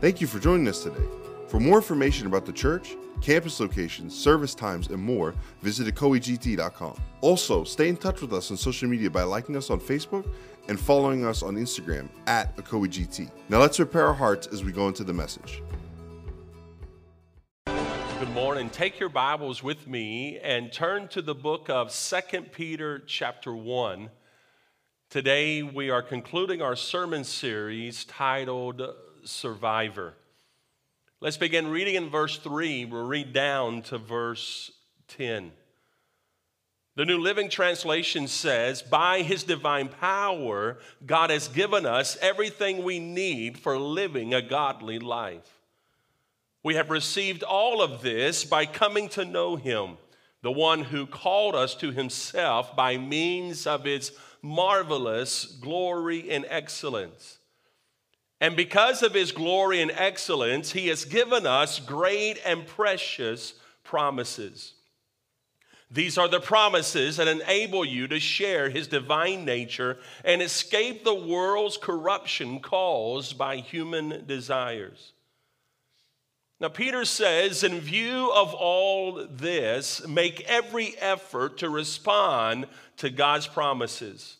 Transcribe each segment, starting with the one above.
Thank you for joining us today. For more information about the church, campus locations, service times, and more, visit ecoegt.com. Also, stay in touch with us on social media by liking us on Facebook and following us on Instagram at ecoegt. Now let's prepare our hearts as we go into the message. Good morning. Take your Bibles with me and turn to the book of Second Peter chapter 1. Today we are concluding our sermon series titled Survivor. Let's begin reading in verse 3. We'll read down to verse 10. The New Living Translation says, By his divine power, God has given us everything we need for living a godly life. We have received all of this by coming to know him, the one who called us to himself by means of his marvelous glory and excellence. And because of his glory and excellence, he has given us great and precious promises. These are the promises that enable you to share his divine nature and escape the world's corruption caused by human desires. Now, Peter says, in view of all this, make every effort to respond to God's promises.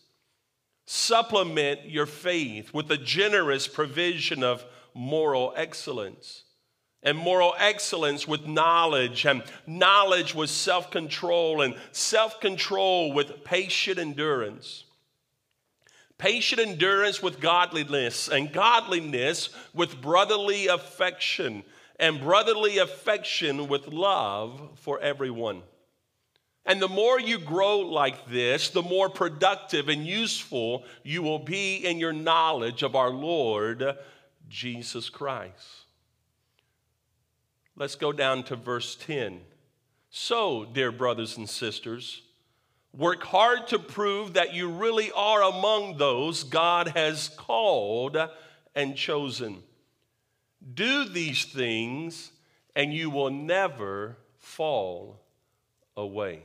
Supplement your faith with the generous provision of moral excellence. And moral excellence with knowledge, and knowledge with self control, and self control with patient endurance. Patient endurance with godliness, and godliness with brotherly affection, and brotherly affection with love for everyone. And the more you grow like this, the more productive and useful you will be in your knowledge of our Lord Jesus Christ. Let's go down to verse 10. So, dear brothers and sisters, work hard to prove that you really are among those God has called and chosen. Do these things, and you will never fall away.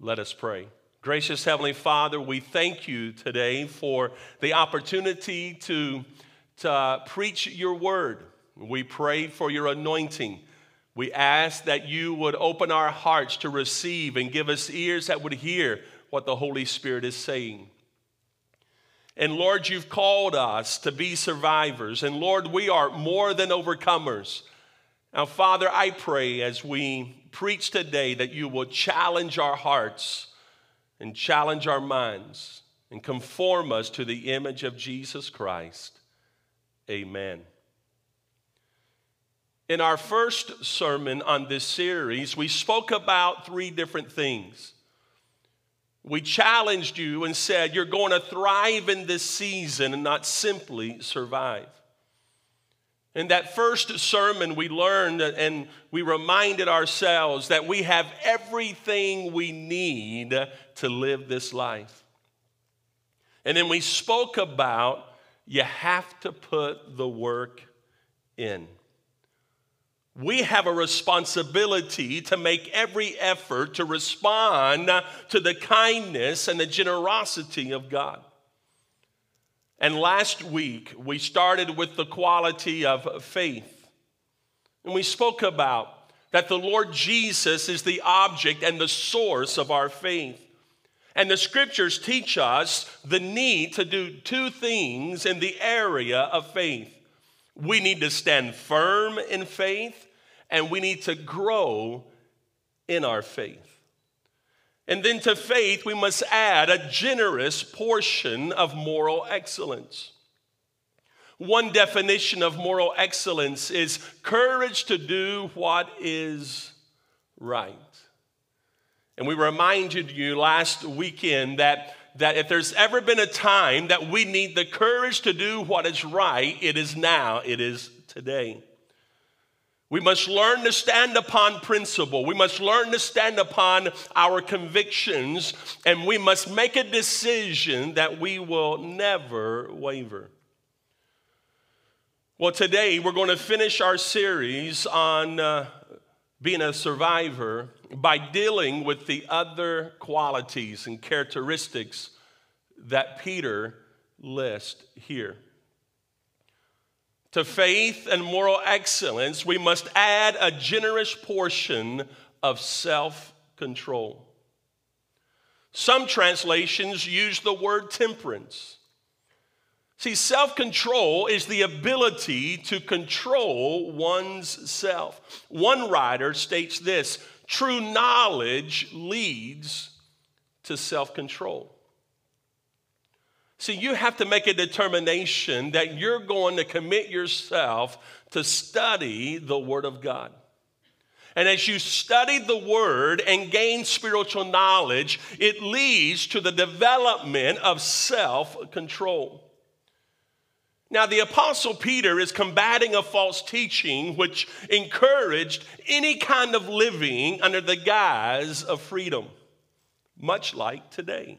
Let us pray. Gracious Heavenly Father, we thank you today for the opportunity to, to uh, preach your word. We pray for your anointing. We ask that you would open our hearts to receive and give us ears that would hear what the Holy Spirit is saying. And Lord, you've called us to be survivors. And Lord, we are more than overcomers. Now, Father, I pray as we preach today that you will challenge our hearts and challenge our minds and conform us to the image of Jesus Christ. Amen. In our first sermon on this series, we spoke about three different things. We challenged you and said, You're going to thrive in this season and not simply survive. In that first sermon, we learned and we reminded ourselves that we have everything we need to live this life. And then we spoke about you have to put the work in. We have a responsibility to make every effort to respond to the kindness and the generosity of God. And last week, we started with the quality of faith. And we spoke about that the Lord Jesus is the object and the source of our faith. And the scriptures teach us the need to do two things in the area of faith. We need to stand firm in faith, and we need to grow in our faith. And then to faith, we must add a generous portion of moral excellence. One definition of moral excellence is courage to do what is right. And we reminded you last weekend that, that if there's ever been a time that we need the courage to do what is right, it is now, it is today. We must learn to stand upon principle. We must learn to stand upon our convictions, and we must make a decision that we will never waver. Well, today we're going to finish our series on uh, being a survivor by dealing with the other qualities and characteristics that Peter lists here. To faith and moral excellence, we must add a generous portion of self control. Some translations use the word temperance. See, self control is the ability to control one's self. One writer states this true knowledge leads to self control. See, you have to make a determination that you're going to commit yourself to study the Word of God. And as you study the Word and gain spiritual knowledge, it leads to the development of self control. Now, the Apostle Peter is combating a false teaching which encouraged any kind of living under the guise of freedom, much like today.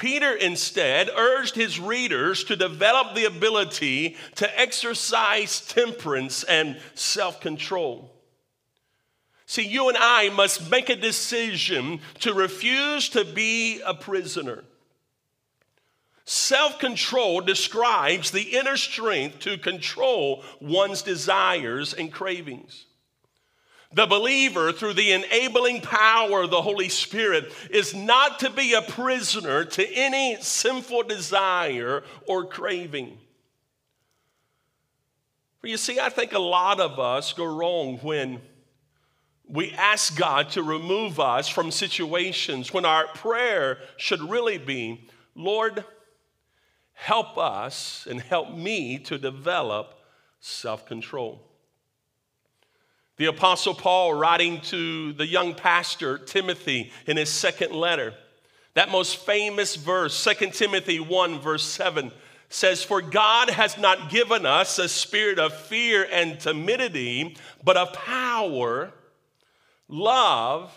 Peter instead urged his readers to develop the ability to exercise temperance and self control. See, you and I must make a decision to refuse to be a prisoner. Self control describes the inner strength to control one's desires and cravings. The believer, through the enabling power of the Holy Spirit, is not to be a prisoner to any sinful desire or craving. For you see, I think a lot of us go wrong when we ask God to remove us from situations when our prayer should really be, Lord, help us and help me to develop self control. The Apostle Paul, writing to the young pastor Timothy in his second letter, that most famous verse, 2 Timothy 1, verse 7, says, For God has not given us a spirit of fear and timidity, but of power, love,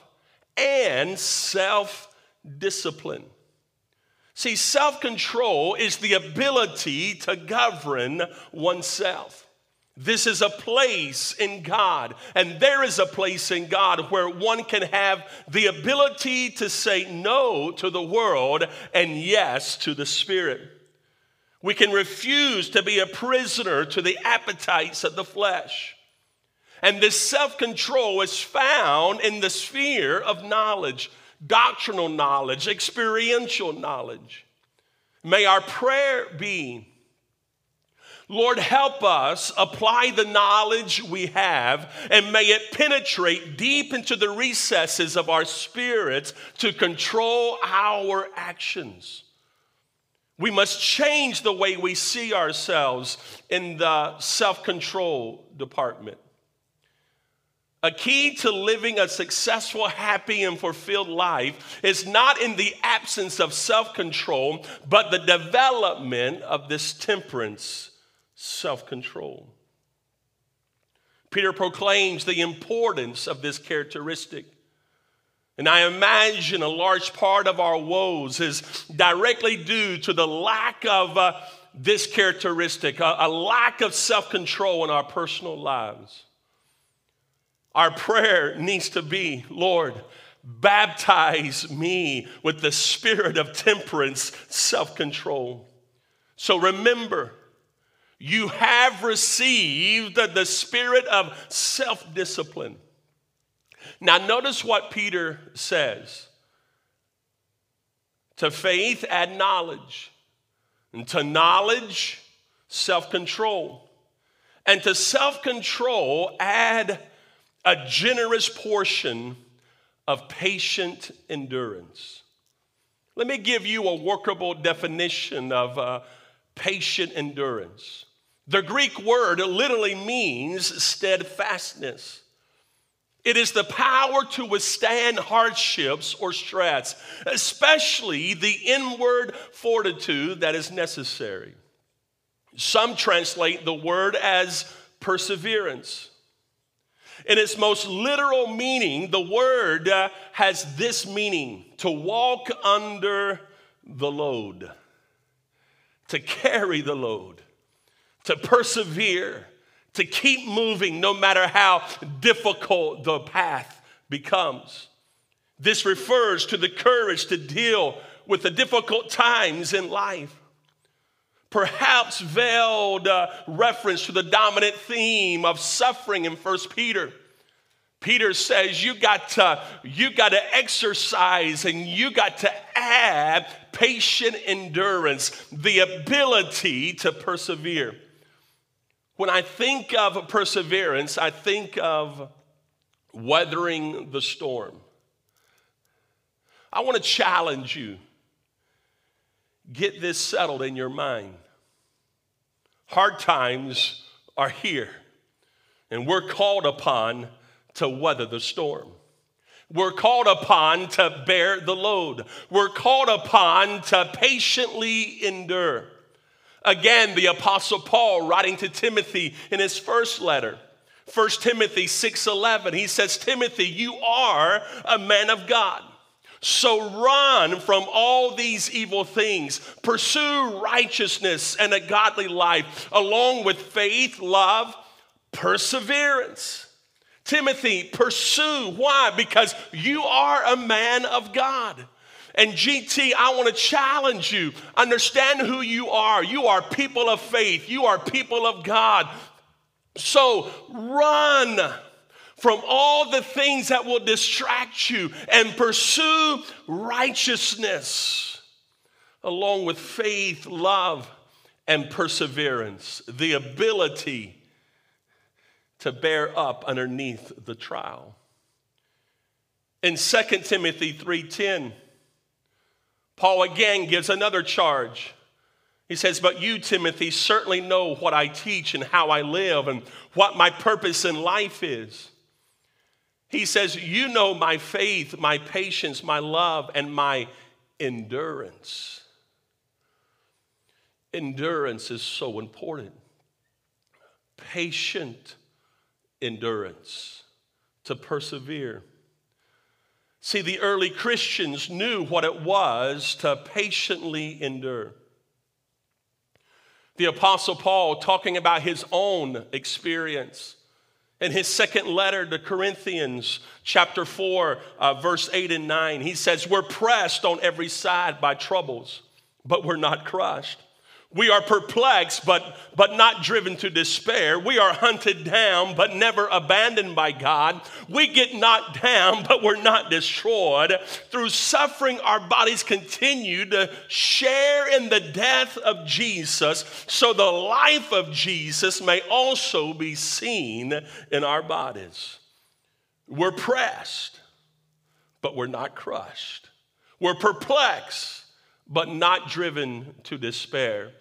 and self discipline. See, self control is the ability to govern oneself. This is a place in God, and there is a place in God where one can have the ability to say no to the world and yes to the Spirit. We can refuse to be a prisoner to the appetites of the flesh. And this self control is found in the sphere of knowledge doctrinal knowledge, experiential knowledge. May our prayer be Lord, help us apply the knowledge we have and may it penetrate deep into the recesses of our spirits to control our actions. We must change the way we see ourselves in the self control department. A key to living a successful, happy, and fulfilled life is not in the absence of self control, but the development of this temperance, self control. Peter proclaims the importance of this characteristic. And I imagine a large part of our woes is directly due to the lack of uh, this characteristic, a, a lack of self control in our personal lives. Our prayer needs to be, Lord, baptize me with the spirit of temperance, self control. So remember, you have received the spirit of self discipline. Now, notice what Peter says to faith, add knowledge, and to knowledge, self control, and to self control, add a generous portion of patient endurance. Let me give you a workable definition of uh, patient endurance. The Greek word literally means steadfastness. It is the power to withstand hardships or stress, especially the inward fortitude that is necessary. Some translate the word as perseverance. In its most literal meaning, the word uh, has this meaning to walk under the load, to carry the load, to persevere, to keep moving no matter how difficult the path becomes. This refers to the courage to deal with the difficult times in life. perhaps veiled uh, reference to the dominant theme of suffering in First Peter. Peter says you got to you got to exercise and you got to add patient endurance, the ability to persevere. When I think of perseverance, I think of weathering the storm. I want to challenge you. Get this settled in your mind. Hard times are here, and we're called upon to weather the storm. We're called upon to bear the load. We're called upon to patiently endure. Again, the apostle Paul writing to Timothy in his first letter, 1 Timothy 6:11, he says, "Timothy, you are a man of God. So run from all these evil things. Pursue righteousness and a godly life, along with faith, love, perseverance. Timothy, pursue. Why? Because you are a man of God. And GT, I want to challenge you. Understand who you are. You are people of faith, you are people of God. So run from all the things that will distract you and pursue righteousness along with faith, love, and perseverance, the ability to bear up underneath the trial. In 2 Timothy 3:10, Paul again gives another charge. He says, But you, Timothy, certainly know what I teach and how I live and what my purpose in life is. He says, You know my faith, my patience, my love, and my endurance. Endurance is so important. Patient endurance, to persevere. See, the early Christians knew what it was to patiently endure. The Apostle Paul, talking about his own experience, in his second letter to Corinthians, chapter 4, uh, verse 8 and 9, he says, We're pressed on every side by troubles, but we're not crushed. We are perplexed, but, but not driven to despair. We are hunted down, but never abandoned by God. We get knocked down, but we're not destroyed. Through suffering, our bodies continue to share in the death of Jesus, so the life of Jesus may also be seen in our bodies. We're pressed, but we're not crushed. We're perplexed, but not driven to despair.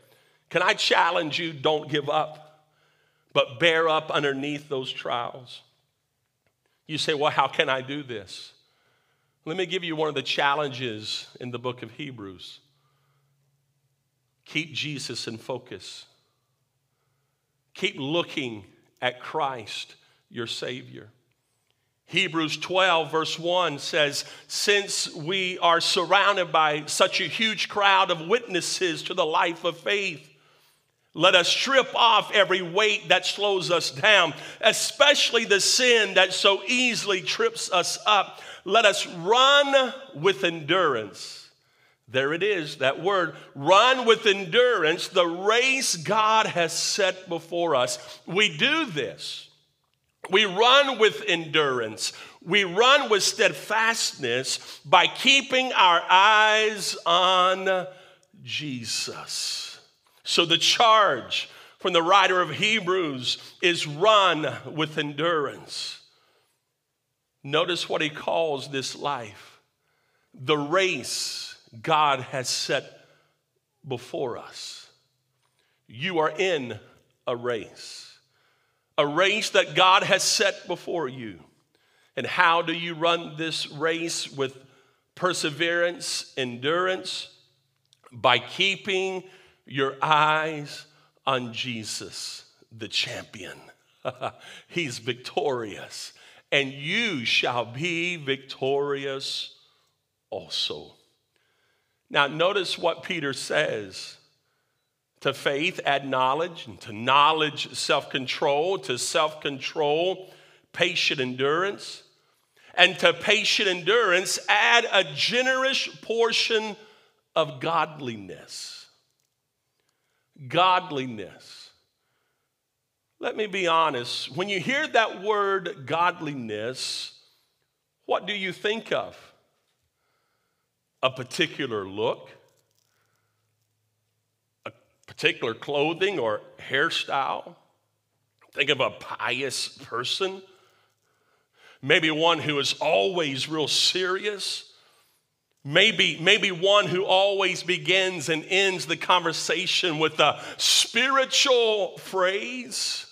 Can I challenge you? Don't give up, but bear up underneath those trials. You say, Well, how can I do this? Let me give you one of the challenges in the book of Hebrews. Keep Jesus in focus. Keep looking at Christ, your Savior. Hebrews 12, verse 1 says, Since we are surrounded by such a huge crowd of witnesses to the life of faith, let us strip off every weight that slows us down, especially the sin that so easily trips us up. Let us run with endurance. There it is, that word. Run with endurance the race God has set before us. We do this. We run with endurance. We run with steadfastness by keeping our eyes on Jesus. So the charge from the writer of Hebrews is run with endurance. Notice what he calls this life the race God has set before us. You are in a race, a race that God has set before you. And how do you run this race with perseverance, endurance? By keeping your eyes on Jesus, the champion. He's victorious, and you shall be victorious also. Now, notice what Peter says. To faith, add knowledge, and to knowledge, self control, to self control, patient endurance, and to patient endurance, add a generous portion of godliness godliness. Let me be honest. When you hear that word godliness, what do you think of? A particular look, a particular clothing or hairstyle. Think of a pious person, maybe one who is always real serious Maybe, maybe one who always begins and ends the conversation with a spiritual phrase.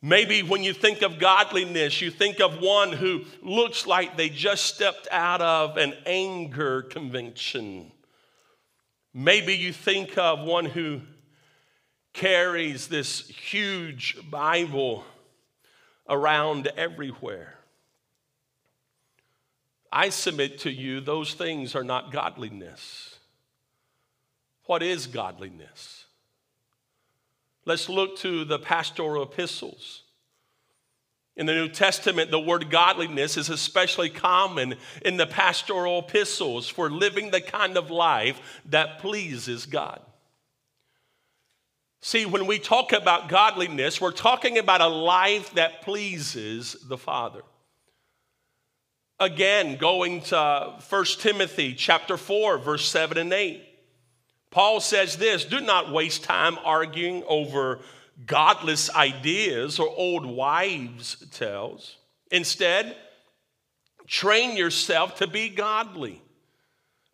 Maybe when you think of godliness, you think of one who looks like they just stepped out of an anger convention. Maybe you think of one who carries this huge Bible around everywhere. I submit to you, those things are not godliness. What is godliness? Let's look to the pastoral epistles. In the New Testament, the word godliness is especially common in the pastoral epistles for living the kind of life that pleases God. See, when we talk about godliness, we're talking about a life that pleases the Father. Again, going to 1 Timothy chapter 4, verse 7 and 8. Paul says this do not waste time arguing over godless ideas or old wives' tales. Instead, train yourself to be godly.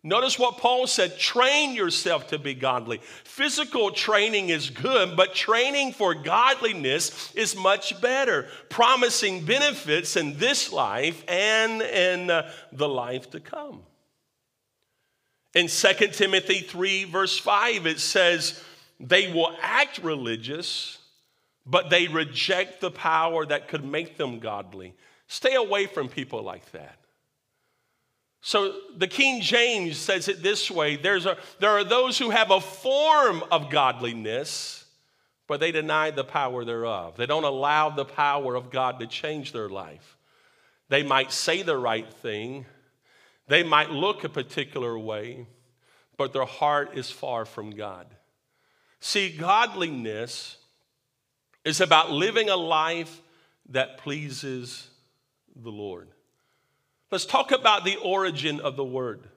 Notice what Paul said train yourself to be godly. Physical training is good, but training for godliness is much better, promising benefits in this life and in uh, the life to come. In 2 Timothy 3, verse 5, it says, They will act religious, but they reject the power that could make them godly. Stay away from people like that. So the King James says it this way There's a, there are those who have a form of godliness, but they deny the power thereof. They don't allow the power of God to change their life. They might say the right thing, they might look a particular way, but their heart is far from God. See, godliness is about living a life that pleases the Lord. Let's talk about the origin of the word.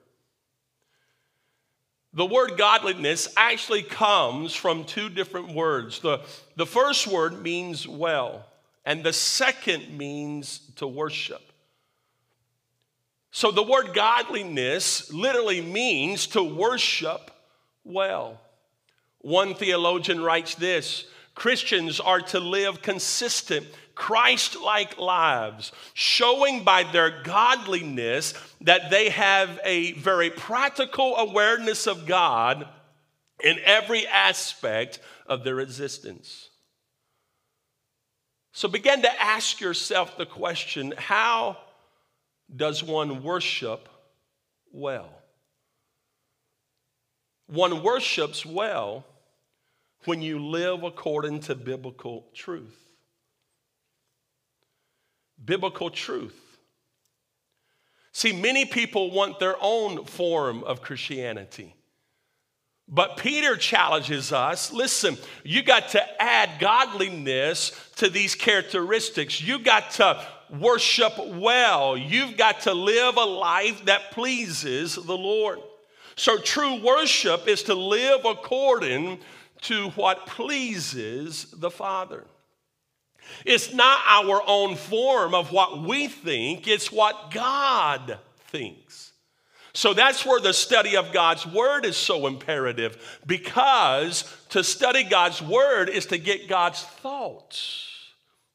The word godliness actually comes from two different words. The, the first word means well, and the second means to worship. So the word godliness literally means to worship well. One theologian writes this Christians are to live consistent Christ like lives, showing by their godliness that they have a very practical awareness of God in every aspect of their existence. So begin to ask yourself the question how does one worship well? One worships well when you live according to biblical truth biblical truth. See, many people want their own form of Christianity. But Peter challenges us listen, you got to add godliness to these characteristics. You got to worship well. You've got to live a life that pleases the Lord. So, true worship is to live according to what pleases the Father. It's not our own form of what we think, it's what God thinks. So that's where the study of God's Word is so imperative because to study God's Word is to get God's thoughts,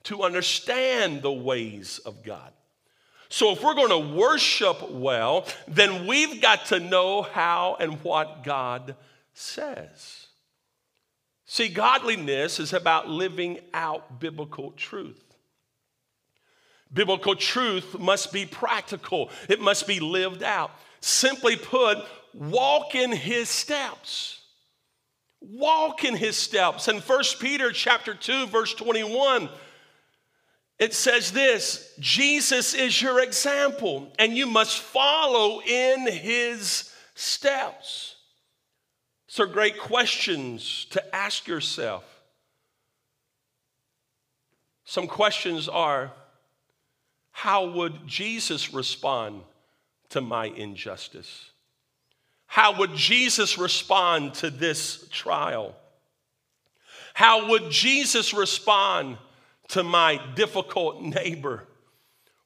to understand the ways of God. So if we're going to worship well, then we've got to know how and what God says. See, godliness is about living out biblical truth. Biblical truth must be practical, it must be lived out. Simply put, walk in his steps. Walk in his steps. In 1 Peter chapter 2 verse 21, it says this, Jesus is your example and you must follow in his steps. So, great questions to ask yourself. Some questions are how would Jesus respond to my injustice? How would Jesus respond to this trial? How would Jesus respond to my difficult neighbor?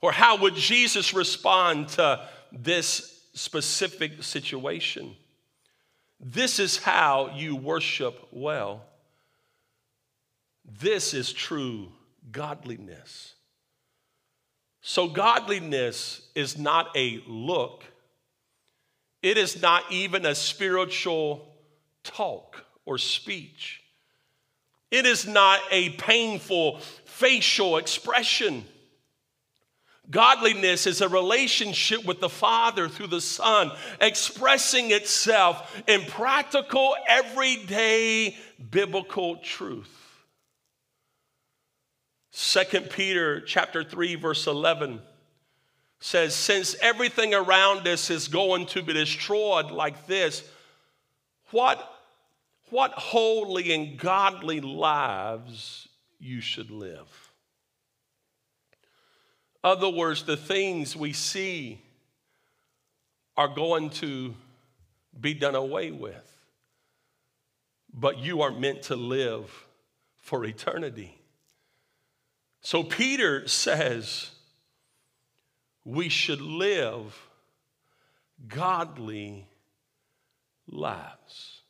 Or how would Jesus respond to this specific situation? This is how you worship well. This is true godliness. So, godliness is not a look, it is not even a spiritual talk or speech. It is not a painful facial expression. Godliness is a relationship with the Father through the Son, expressing itself in practical, everyday biblical truth. 2 Peter chapter 3 verse 11 says since everything around us is going to be destroyed like this what what holy and godly lives you should live other words the things we see are going to be done away with but you are meant to live for eternity so Peter says we should live godly lives.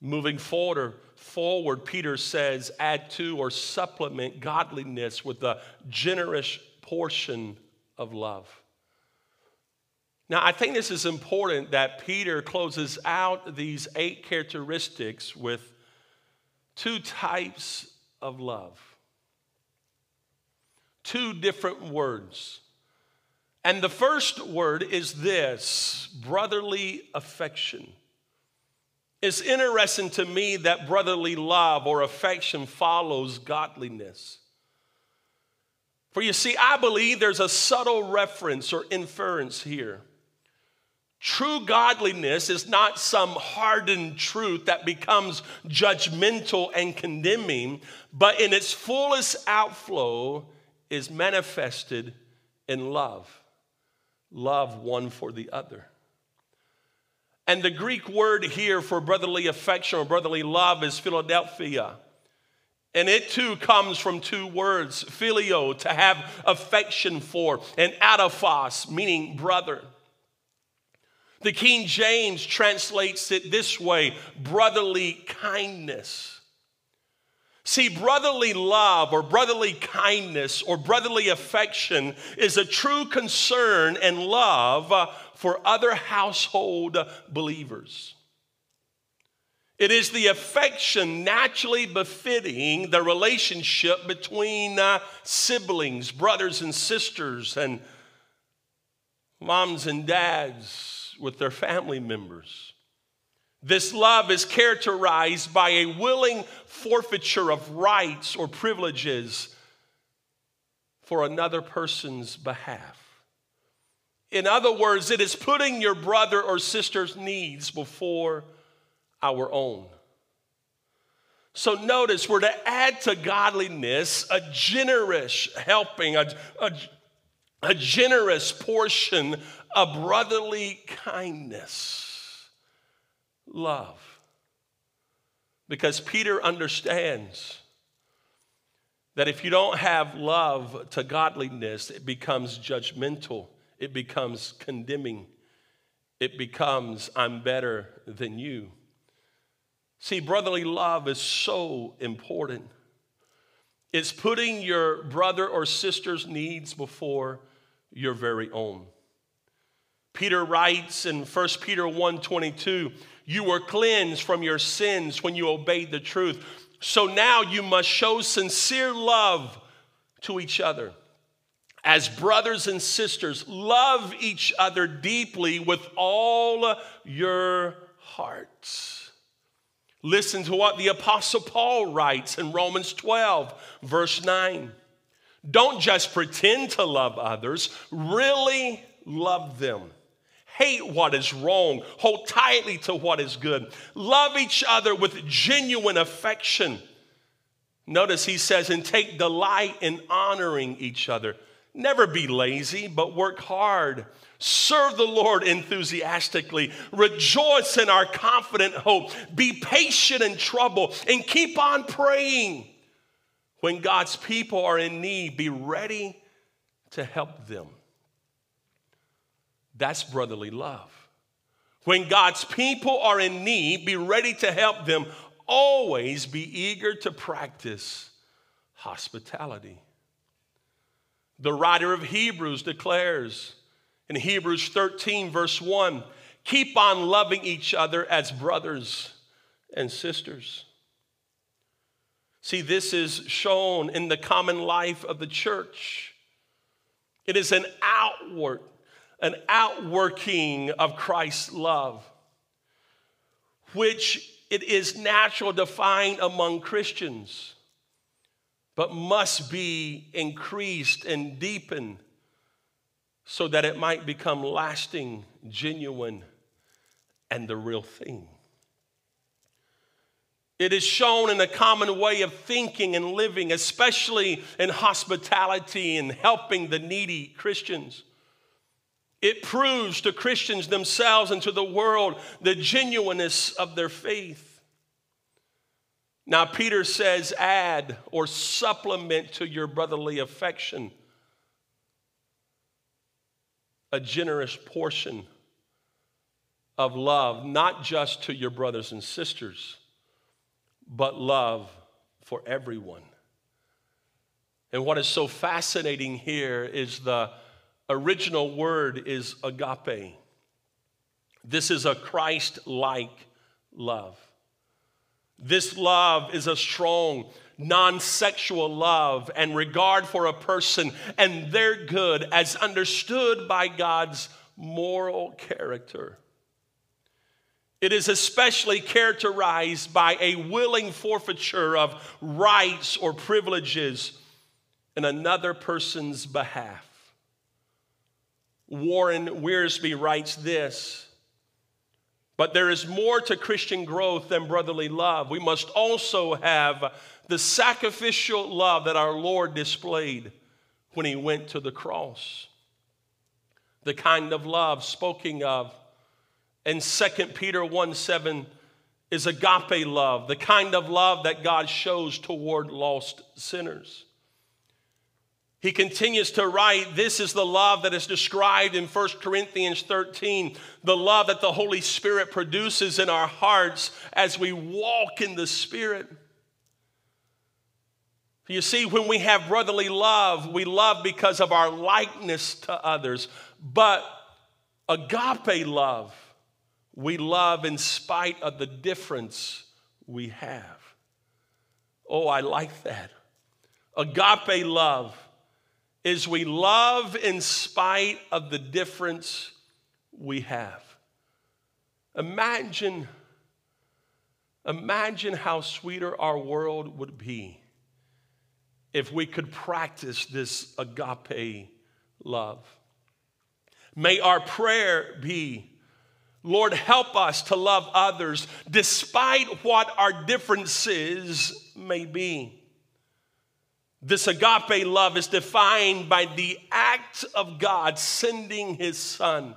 Moving forward, forward, Peter says, add to or supplement godliness with a generous portion of love. Now, I think this is important that Peter closes out these eight characteristics with two types of love two different words. And the first word is this brotherly affection. It's interesting to me that brotherly love or affection follows godliness. For you see, I believe there's a subtle reference or inference here. True godliness is not some hardened truth that becomes judgmental and condemning, but in its fullest outflow, is manifested in love love one for the other. And the Greek word here for brotherly affection or brotherly love is Philadelphia. And it too comes from two words, phileo, to have affection for, and adelphos, meaning brother. The King James translates it this way brotherly kindness. See, brotherly love or brotherly kindness or brotherly affection is a true concern and love uh, for other household believers. It is the affection naturally befitting the relationship between uh, siblings, brothers and sisters, and moms and dads with their family members. This love is characterized by a willing forfeiture of rights or privileges for another person's behalf. In other words, it is putting your brother or sister's needs before our own. So notice we're to add to godliness a generous helping, a, a, a generous portion of brotherly kindness love. Because Peter understands that if you don't have love to godliness, it becomes judgmental, it becomes condemning, it becomes, I'm better than you. See, brotherly love is so important. It's putting your brother or sister's needs before your very own. Peter writes in 1 Peter 1:22, you were cleansed from your sins when you obeyed the truth. So now you must show sincere love to each other. As brothers and sisters, love each other deeply with all your hearts. Listen to what the Apostle Paul writes in Romans 12, verse 9. Don't just pretend to love others, really love them Hate what is wrong. Hold tightly to what is good. Love each other with genuine affection. Notice he says, and take delight in honoring each other. Never be lazy, but work hard. Serve the Lord enthusiastically. Rejoice in our confident hope. Be patient in trouble and keep on praying. When God's people are in need, be ready to help them. That's brotherly love. When God's people are in need, be ready to help them. Always be eager to practice hospitality. The writer of Hebrews declares in Hebrews 13, verse 1 keep on loving each other as brothers and sisters. See, this is shown in the common life of the church. It is an outward, an outworking of Christ's love, which it is natural to find among Christians, but must be increased and deepened so that it might become lasting, genuine, and the real thing. It is shown in a common way of thinking and living, especially in hospitality and helping the needy Christians. It proves to Christians themselves and to the world the genuineness of their faith. Now, Peter says, add or supplement to your brotherly affection a generous portion of love, not just to your brothers and sisters, but love for everyone. And what is so fascinating here is the original word is agape. This is a Christ like love. This love is a strong, non sexual love and regard for a person and their good as understood by God's moral character. It is especially characterized by a willing forfeiture of rights or privileges in another person's behalf. Warren Wiersbe writes this But there is more to Christian growth than brotherly love. We must also have the sacrificial love that our Lord displayed when he went to the cross. The kind of love spoken of in 2 Peter 1 7 is agape love, the kind of love that God shows toward lost sinners. He continues to write, This is the love that is described in 1 Corinthians 13, the love that the Holy Spirit produces in our hearts as we walk in the Spirit. You see, when we have brotherly love, we love because of our likeness to others. But agape love, we love in spite of the difference we have. Oh, I like that. Agape love is we love in spite of the difference we have. Imagine, imagine how sweeter our world would be if we could practice this agape love. May our prayer be Lord, help us to love others despite what our differences may be. This agape love is defined by the act of God sending his son.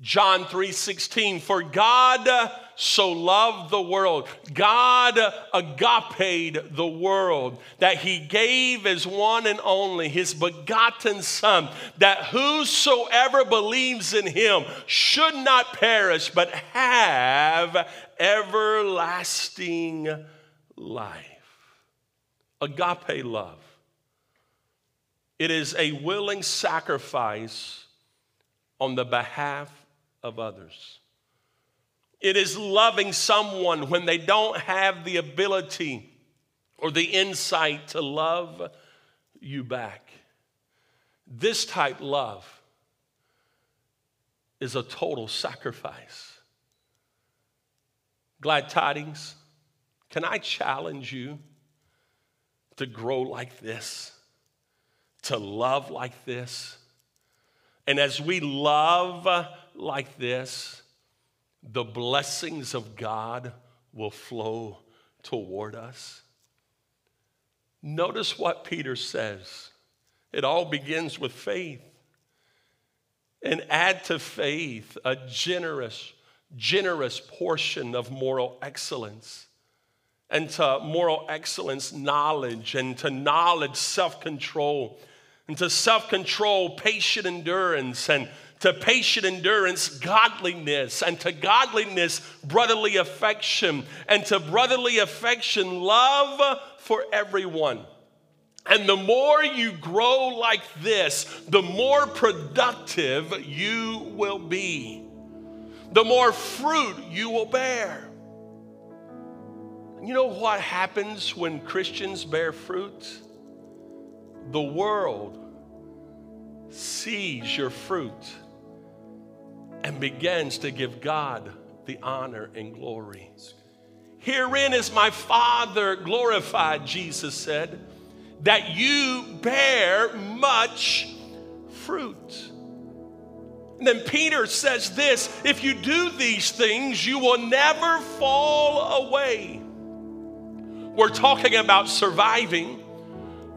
John 3:16 For God so loved the world God agape the world that he gave his one and only his begotten son that whosoever believes in him should not perish but have everlasting life agape love. It is a willing sacrifice on the behalf of others. It is loving someone when they don't have the ability or the insight to love you back. This type love is a total sacrifice. Glad tidings. Can I challenge you? To grow like this, to love like this. And as we love like this, the blessings of God will flow toward us. Notice what Peter says. It all begins with faith. And add to faith a generous, generous portion of moral excellence. And to moral excellence, knowledge, and to knowledge, self control, and to self control, patient endurance, and to patient endurance, godliness, and to godliness, brotherly affection, and to brotherly affection, love for everyone. And the more you grow like this, the more productive you will be, the more fruit you will bear. You know what happens when Christians bear fruit? The world sees your fruit and begins to give God the honor and glory. Herein is my Father glorified, Jesus said, that you bear much fruit. And then Peter says this if you do these things, you will never fall away. We're talking about surviving.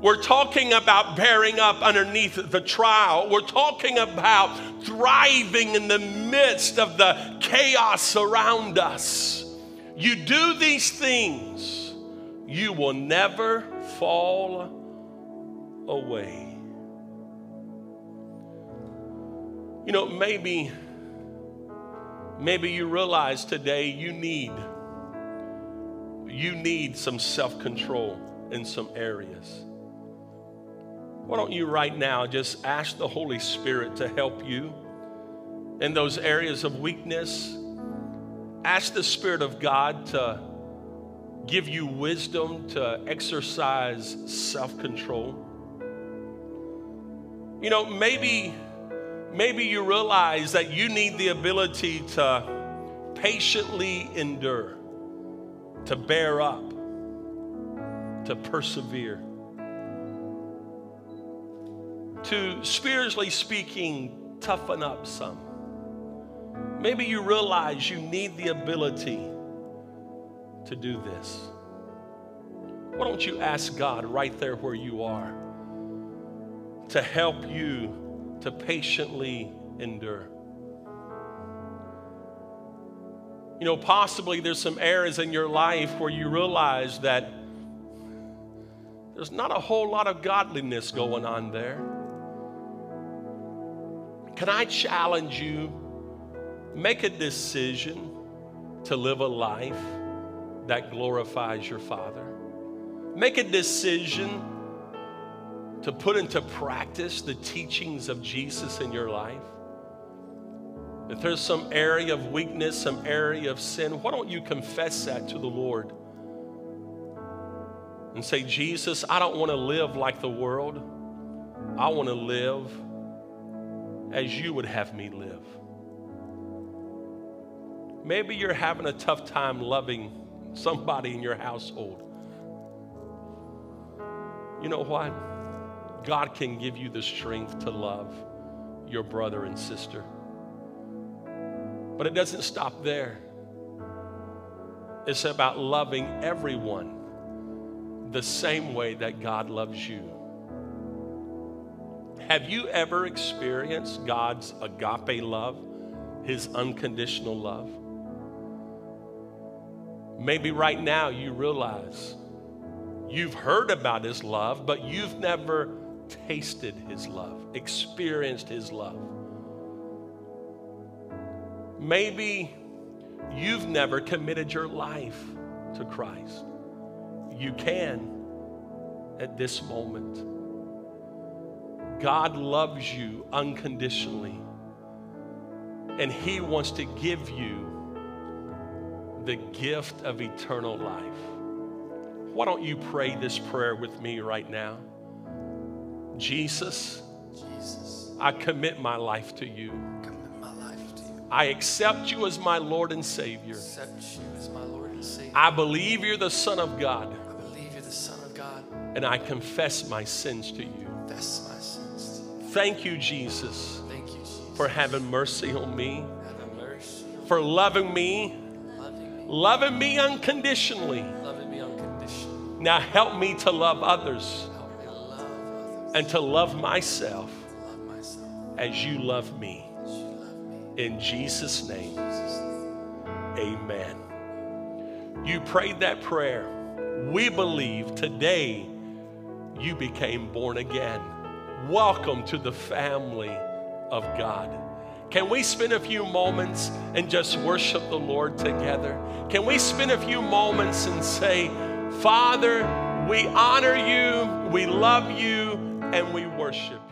We're talking about bearing up underneath the trial. We're talking about thriving in the midst of the chaos around us. You do these things, you will never fall away. You know, maybe maybe you realize today you need you need some self-control in some areas. Why don't you right now just ask the Holy Spirit to help you in those areas of weakness? Ask the Spirit of God to give you wisdom to exercise self control. You know, maybe, maybe you realize that you need the ability to patiently endure, to bear up, to persevere to spiritually speaking, toughen up some. Maybe you realize you need the ability to do this. Why don't you ask God right there where you are to help you to patiently endure? You know, possibly there's some areas in your life where you realize that there's not a whole lot of godliness going on there. Can I challenge you? Make a decision to live a life that glorifies your Father. Make a decision to put into practice the teachings of Jesus in your life. If there's some area of weakness, some area of sin, why don't you confess that to the Lord? And say, Jesus, I don't want to live like the world. I want to live as you would have me live. Maybe you're having a tough time loving somebody in your household. You know what? God can give you the strength to love your brother and sister. But it doesn't stop there. It's about loving everyone the same way that God loves you. Have you ever experienced God's agape love, His unconditional love? Maybe right now you realize you've heard about His love, but you've never tasted His love, experienced His love. Maybe you've never committed your life to Christ. You can at this moment. God loves you unconditionally, and He wants to give you the gift of eternal life. Why don't you pray this prayer with me right now? Jesus, Jesus, I commit my life to you. I accept you as my Lord and Savior. Accept you as my Lord and Savior. I believe you're the Son of God, I believe you're the Son of God. and I confess my sins to you. Confess my sins to you. Thank you, Jesus, Thank you, Jesus. for having mercy on me, Have mercy, for loving me, loving me, loving me unconditionally. loving me unconditionally. Now help me to love others Help me to love others, and to love myself love myself as you love me. In Jesus' name. amen. You prayed that prayer. We believe today you became born again. Welcome to the family of God. Can we spend a few moments and just worship the Lord together? Can we spend a few moments and say, Father, we honor you, we love you, and we worship